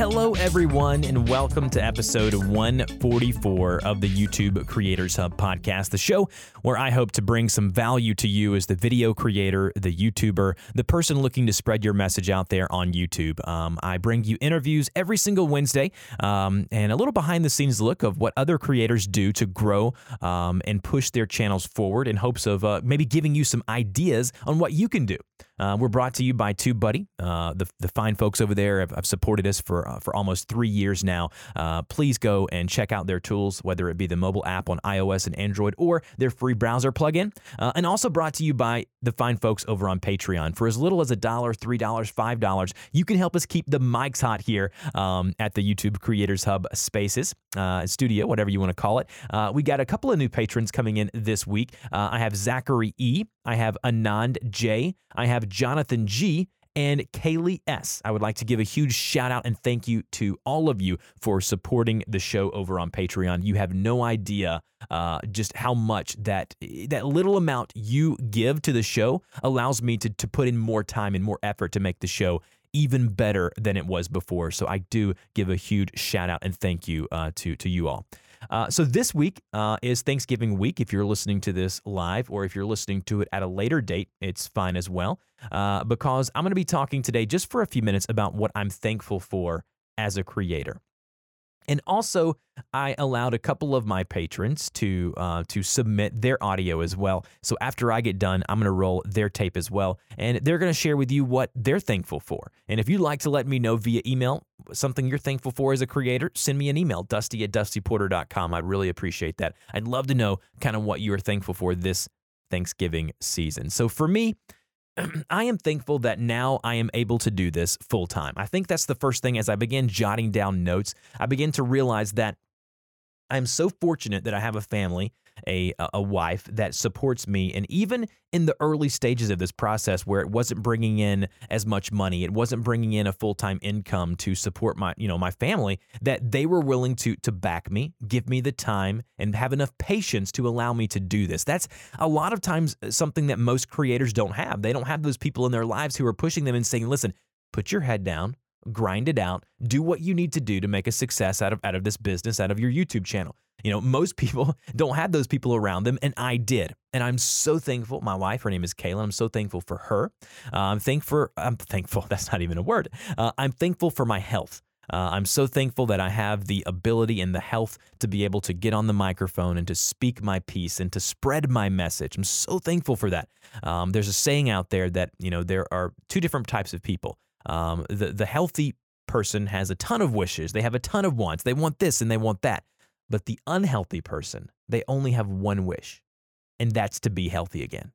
Hello, everyone, and welcome to episode 144 of the YouTube Creators Hub podcast, the show where I hope to bring some value to you as the video creator, the YouTuber, the person looking to spread your message out there on YouTube. Um, I bring you interviews every single Wednesday um, and a little behind the scenes look of what other creators do to grow um, and push their channels forward in hopes of uh, maybe giving you some ideas on what you can do. Uh, we're brought to you by TubeBuddy. Uh, the, the fine folks over there have, have supported us for uh, for almost three years now. Uh, please go and check out their tools, whether it be the mobile app on iOS and Android or their free browser plugin. Uh, and also brought to you by the fine folks over on Patreon. For as little as a dollar, three dollars, five dollars, you can help us keep the mics hot here um, at the YouTube Creators Hub Spaces uh, Studio, whatever you want to call it. we got a couple of new patrons coming in this week. I have Zachary E. I have Anand J. I have Jonathan G and Kaylee S. I would like to give a huge shout out and thank you to all of you for supporting the show over on Patreon. You have no idea uh, just how much that that little amount you give to the show allows me to to put in more time and more effort to make the show even better than it was before. So I do give a huge shout out and thank you uh, to to you all. Uh, so this week uh, is Thanksgiving week. If you're listening to this live or if you're listening to it at a later date, it's fine as well. Uh, because I'm going to be talking today just for a few minutes about what I'm thankful for as a creator. And also, I allowed a couple of my patrons to uh, to submit their audio as well. So after I get done, I'm going to roll their tape as well, and they're going to share with you what they're thankful for. And if you'd like to let me know via email something you're thankful for as a creator, send me an email, dusty at dustyporter.com. I'd really appreciate that. I'd love to know kind of what you are thankful for this Thanksgiving season. So for me, I am thankful that now I am able to do this full time. I think that's the first thing as I began jotting down notes, I began to realize that I'm so fortunate that I have a family a a wife that supports me. And even in the early stages of this process where it wasn't bringing in as much money it wasn't bringing in a full-time income to support my you know my family that they were willing to to back me give me the time and have enough patience to allow me to do this. That's a lot of times something that most creators don't have. They don't have those people in their lives who are pushing them and saying listen put your head down grind it out do what you need to do to make a success out of out of this business out of your YouTube channel you know, most people don't have those people around them, and I did. And I'm so thankful. My wife, her name is Kayla. I'm so thankful for her. Uh, I'm thankful. I'm thankful. That's not even a word. Uh, I'm thankful for my health. Uh, I'm so thankful that I have the ability and the health to be able to get on the microphone and to speak my piece and to spread my message. I'm so thankful for that. Um, there's a saying out there that you know there are two different types of people. Um, the the healthy person has a ton of wishes. They have a ton of wants. They want this and they want that. But the unhealthy person, they only have one wish, and that's to be healthy again.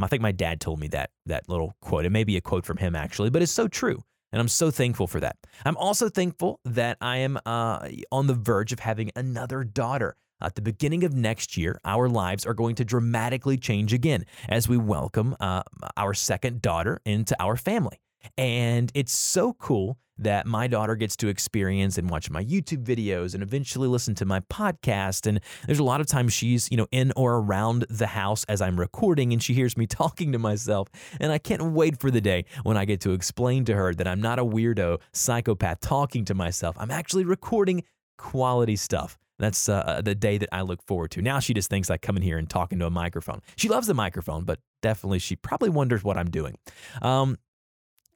I think my dad told me that that little quote. It may be a quote from him actually, but it's so true. And I'm so thankful for that. I'm also thankful that I am uh, on the verge of having another daughter. At the beginning of next year, our lives are going to dramatically change again as we welcome uh, our second daughter into our family. And it's so cool that my daughter gets to experience and watch my YouTube videos and eventually listen to my podcast. And there's a lot of times she's, you know, in or around the house as I'm recording and she hears me talking to myself. And I can't wait for the day when I get to explain to her that I'm not a weirdo psychopath talking to myself. I'm actually recording quality stuff. That's uh, the day that I look forward to. Now she just thinks I come in here and talk into a microphone. She loves the microphone, but definitely she probably wonders what I'm doing. Um,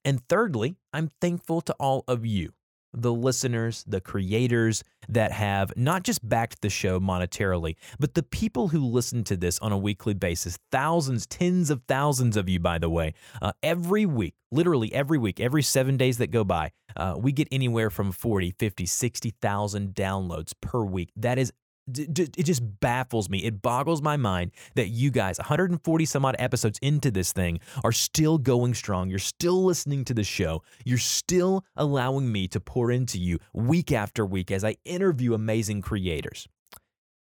and thirdly, I'm thankful to all of you, the listeners, the creators that have not just backed the show monetarily, but the people who listen to this on a weekly basis. Thousands, tens of thousands of you, by the way. Uh, every week, literally every week, every seven days that go by, uh, we get anywhere from 40, 50, 60,000 downloads per week. That is it just baffles me. It boggles my mind that you guys, 140 some odd episodes into this thing, are still going strong. You're still listening to the show. You're still allowing me to pour into you week after week as I interview amazing creators.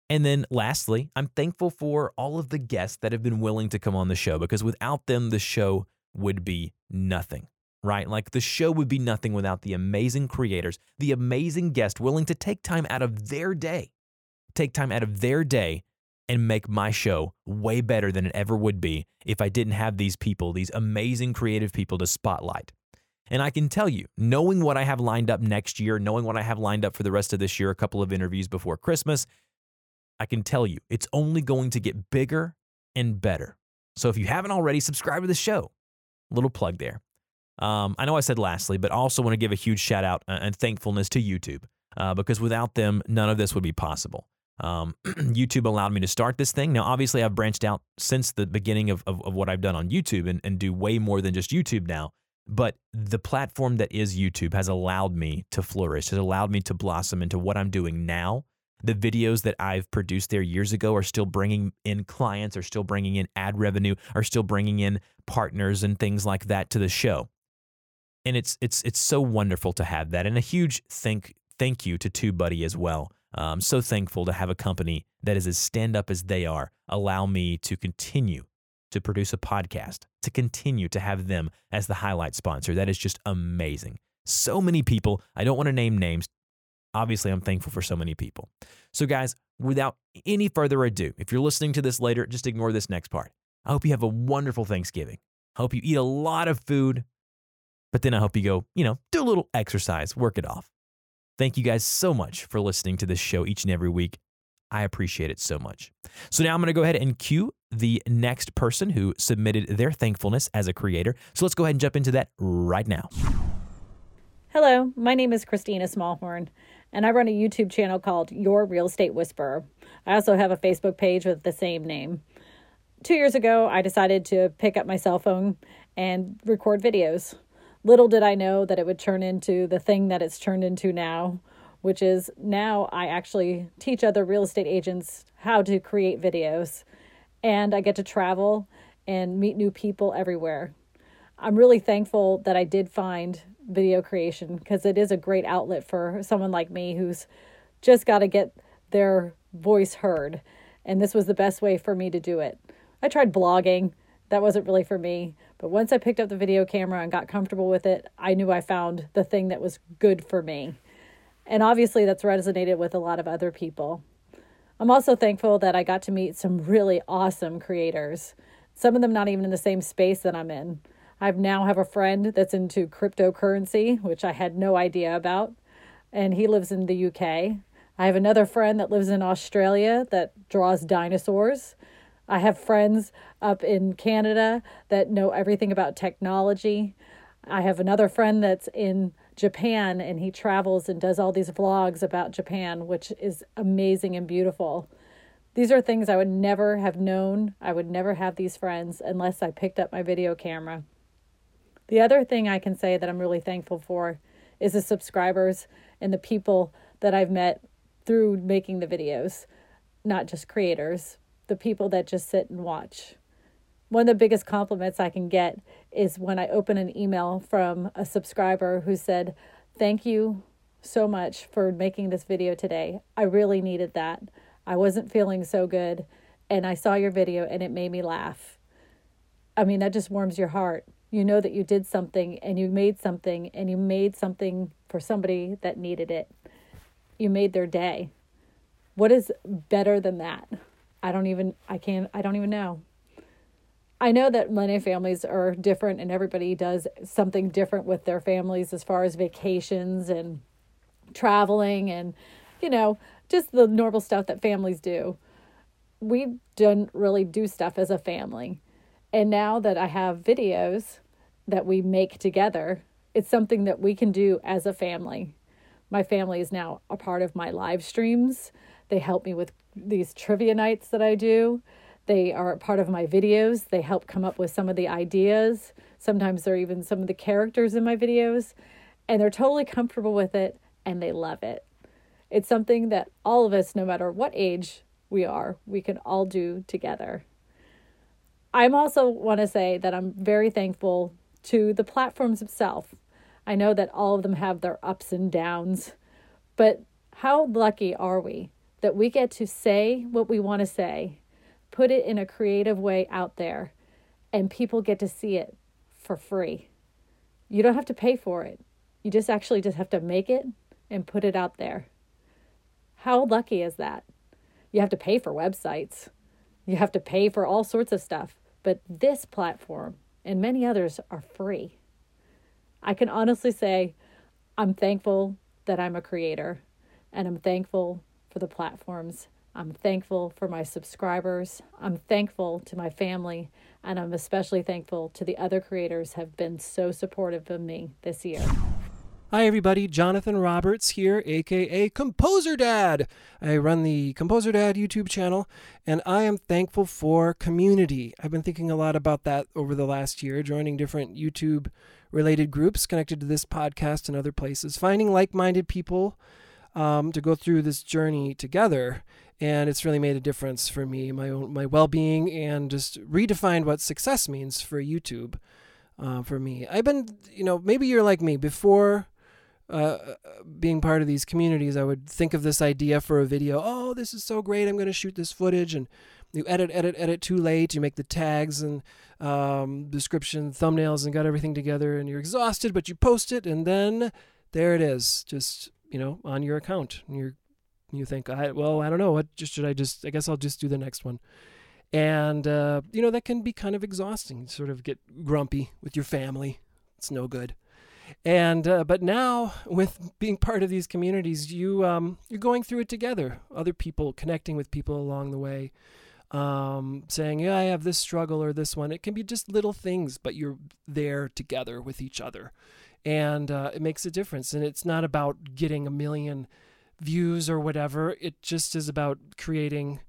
And then lastly, I'm thankful for all of the guests that have been willing to come on the show because without them, the show would be nothing. right? Like the show would be nothing without the amazing creators, the amazing guests willing to take time out of their day, take time out of their day and make my show way better than it ever would be if I didn't have these people, these amazing creative people to spotlight. And I can tell you, knowing what I have lined up next year, knowing what I have lined up for the rest of this year, a couple of interviews before Christmas, I can tell you it's only going to get bigger and better. So if you haven't already, subscribe to the show. Little plug there. Um, I know I said lastly, but I also want to give a huge shout out and thankfulness to YouTube uh, because without them, none of this would be possible. Um, YouTube allowed me to start this thing. Now, obviously, I've branched out since the beginning of, of, of what I've done on YouTube and, and do way more than just YouTube now. But the platform that is YouTube has allowed me to flourish, has allowed me to blossom into what I'm doing now. The videos that I've produced there years ago are still bringing in clients, are still bringing in ad revenue, are still bringing in partners and things like that to the show. And it's it's it's so wonderful to have that, and a huge thank thank you to TubeBuddy as well I'm so thankful to have a company that is as stand up as they are, allow me to continue to produce a podcast, to continue to have them as the highlight sponsor. That is just amazing. So many people, I don't want to name names. Obviously, I'm thankful for so many people. So, guys, without any further ado, if you're listening to this later, just ignore this next part. I hope you have a wonderful Thanksgiving. I hope you eat a lot of food, but then I hope you go, you know, do a little exercise, work it off. Thank you guys so much for listening to this show each and every week. I appreciate it so much. So now I'm going to go ahead and cue the next person who submitted their thankfulness as a creator. So let's go ahead and jump into that right now. Hello, my name is Christina Smallhorn, and I run a YouTube channel called Your Real Estate Whisperer. I also have a Facebook page with the same name. Two years ago, I decided to pick up my cell phone and record videos. Little did I know that it would turn into the thing that it's turned into now, which is now I actually teach other real estate agents how to create videos. And I get to travel and meet new people everywhere. I'm really thankful that I did find video creation because it is a great outlet for someone like me who's just got to get their voice heard. And this was the best way for me to do it. I tried blogging, that wasn't really for me. But once I picked up the video camera and got comfortable with it, I knew I found the thing that was good for me. And obviously, that's resonated with a lot of other people. I'm also thankful that I got to meet some really awesome creators, some of them not even in the same space that I'm in. I now have a friend that's into cryptocurrency, which I had no idea about, and he lives in the UK. I have another friend that lives in Australia that draws dinosaurs. I have friends up in Canada that know everything about technology. I have another friend that's in Japan and he travels and does all these vlogs about Japan, which is amazing and beautiful. These are things I would never have known. I would never have these friends unless I picked up my video camera. The other thing I can say that I'm really thankful for is the subscribers and the people that I've met through making the videos, not just creators, the people that just sit and watch. One of the biggest compliments I can get is when I open an email from a subscriber who said, Thank you so much for making this video today. I really needed that. I wasn't feeling so good, and I saw your video and it made me laugh. I mean, that just warms your heart. You know that you did something and you made something and you made something for somebody that needed it. You made their day. What is better than that? I don't even I can't I don't even know. I know that many families are different and everybody does something different with their families as far as vacations and traveling and you know, just the normal stuff that families do. We don't really do stuff as a family. And now that I have videos that we make together, it's something that we can do as a family. My family is now a part of my live streams. They help me with these trivia nights that I do. They are part of my videos. They help come up with some of the ideas. Sometimes they're even some of the characters in my videos. And they're totally comfortable with it and they love it. It's something that all of us, no matter what age we are, we can all do together. I'm also want to say that I'm very thankful to the platforms itself. I know that all of them have their ups and downs, but how lucky are we that we get to say what we want to say, put it in a creative way out there, and people get to see it for free. You don't have to pay for it. You just actually just have to make it and put it out there. How lucky is that? You have to pay for websites. You have to pay for all sorts of stuff. But this platform and many others are free. I can honestly say I'm thankful that I'm a creator and I'm thankful for the platforms. I'm thankful for my subscribers. I'm thankful to my family and I'm especially thankful to the other creators have been so supportive of me this year. Hi, everybody. Jonathan Roberts here, aka Composer Dad. I run the Composer Dad YouTube channel, and I am thankful for community. I've been thinking a lot about that over the last year, joining different YouTube related groups connected to this podcast and other places, finding like minded people um, to go through this journey together. And it's really made a difference for me, my own, my well being, and just redefined what success means for YouTube. Uh, for me, I've been, you know, maybe you're like me before uh, being part of these communities, I would think of this idea for a video. Oh, this is so great! I'm going to shoot this footage, and you edit, edit, edit too late. You make the tags and um, description, thumbnails, and got everything together, and you're exhausted, but you post it, and then there it is, just you know, on your account. And you're you think, I well, I don't know, what just should I just? I guess I'll just do the next one. And uh, you know that can be kind of exhausting. Sort of get grumpy with your family. It's no good and uh, but now with being part of these communities you um, you're going through it together other people connecting with people along the way um, saying yeah i have this struggle or this one it can be just little things but you're there together with each other and uh, it makes a difference and it's not about getting a million views or whatever it just is about creating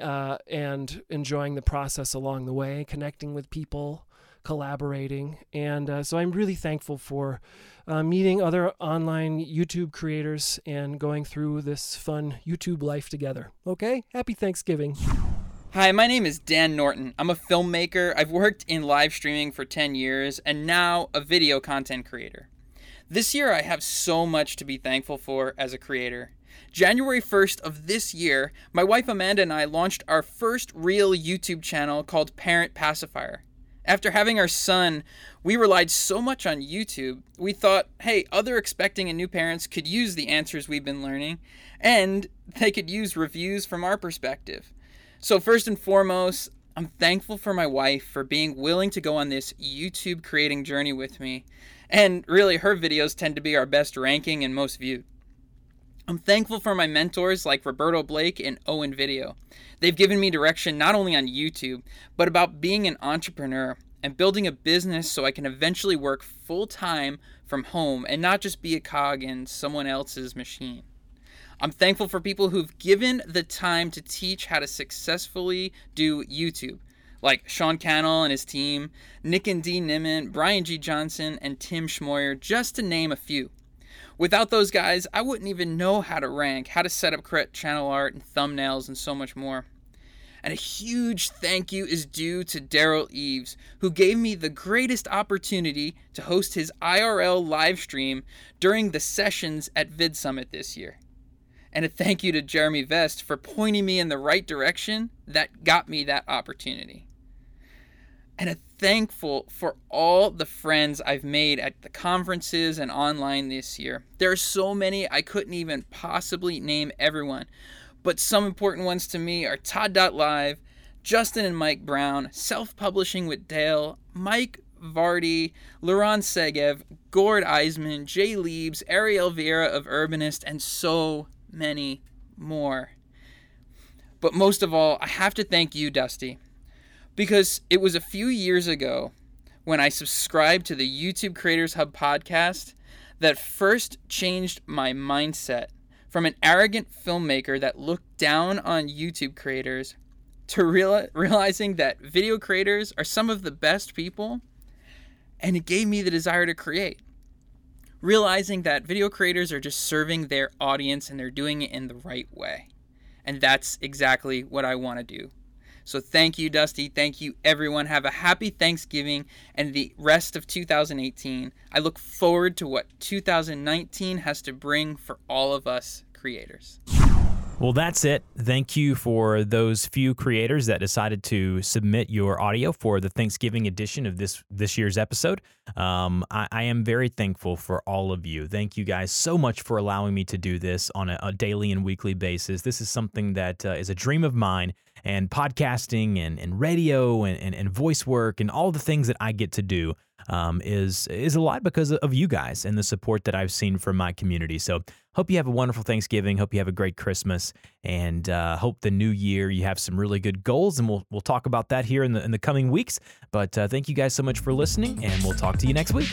uh, and enjoying the process along the way connecting with people collaborating. And uh, so I'm really thankful for uh, meeting other online YouTube creators and going through this fun YouTube life together. Okay? Happy Thanksgiving. Hi, my name is Dan Norton. I'm a filmmaker. I've worked in live streaming for 10 years and now a video content creator. This year, I have so much to be thankful for as a creator. January 1st of this year, my wife Amanda and I launched our first real YouTube channel called Parent Pacifier. After having our son, we relied so much on YouTube, we thought, hey, other expecting and new parents could use the answers we've been learning, and they could use reviews from our perspective. So, first and foremost, I'm thankful for my wife for being willing to go on this YouTube creating journey with me. And really, her videos tend to be our best ranking and most viewed. I'm thankful for my mentors like Roberto Blake and Owen Video. They've given me direction not only on YouTube, but about being an entrepreneur and building a business so I can eventually work full time from home and not just be a cog in someone else's machine. I'm thankful for people who've given the time to teach how to successfully do YouTube, like Sean Cannell and his team, Nick and Dee Nimmin, Brian G. Johnson, and Tim Schmoyer, just to name a few. Without those guys, I wouldn't even know how to rank, how to set up correct channel art and thumbnails, and so much more. And a huge thank you is due to Derral Eves, who gave me the greatest opportunity to host his IRL live stream during the sessions at VidSummit this year. And a thank you to Jeremy Vest for pointing me in the right direction that got me that opportunity and a thankful for all the friends I've made at the conferences and online this year. There are so many I couldn't even possibly name everyone, but some important ones to me are Todd.live, Justin and Mike Brown, Self Publishing with Dale, Mike Vardy, Laurent Segev, Gord Eisman, Jay Leibs, Ariel Vieira of Urbanist, and so many more. But most of all, I have to thank you, Dusty because it was a few years ago when I subscribed to the YouTube Creators Hub podcast that first changed my mindset from an arrogant filmmaker that looked down on YouTube creators to real- realizing that video creators are some of the best people and it gave me the desire to create realizing that video creators are just serving their audience and they're doing it in the right way and that's exactly what I want to do so thank you, Dusty. Thank you, everyone. Have a happy Thanksgiving and the rest of 2018. I look forward to what 2019 has to bring for all of us creators. Well, that's it. Thank you for those few creators that decided to submit your audio for the Thanksgiving edition of this this year's episode. Um, I, I, am very thankful for all of you. Thank you guys so much for allowing me to do this on a, a daily and weekly basis. This is something that uh, is a dream of mine, and podcasting and, and radio and, and, and voice work and all the things that I get to do um, is is a lot because of you guys and the support that I've seen from my community. So hope you have a wonderful Thanksgiving. Hope you have a great Christmas, and uh, hope the new year you have some really good goals. And we'll we'll talk about that here in the in the coming weeks. But uh, thank you guys so much for listening, and we'll talk to you next week.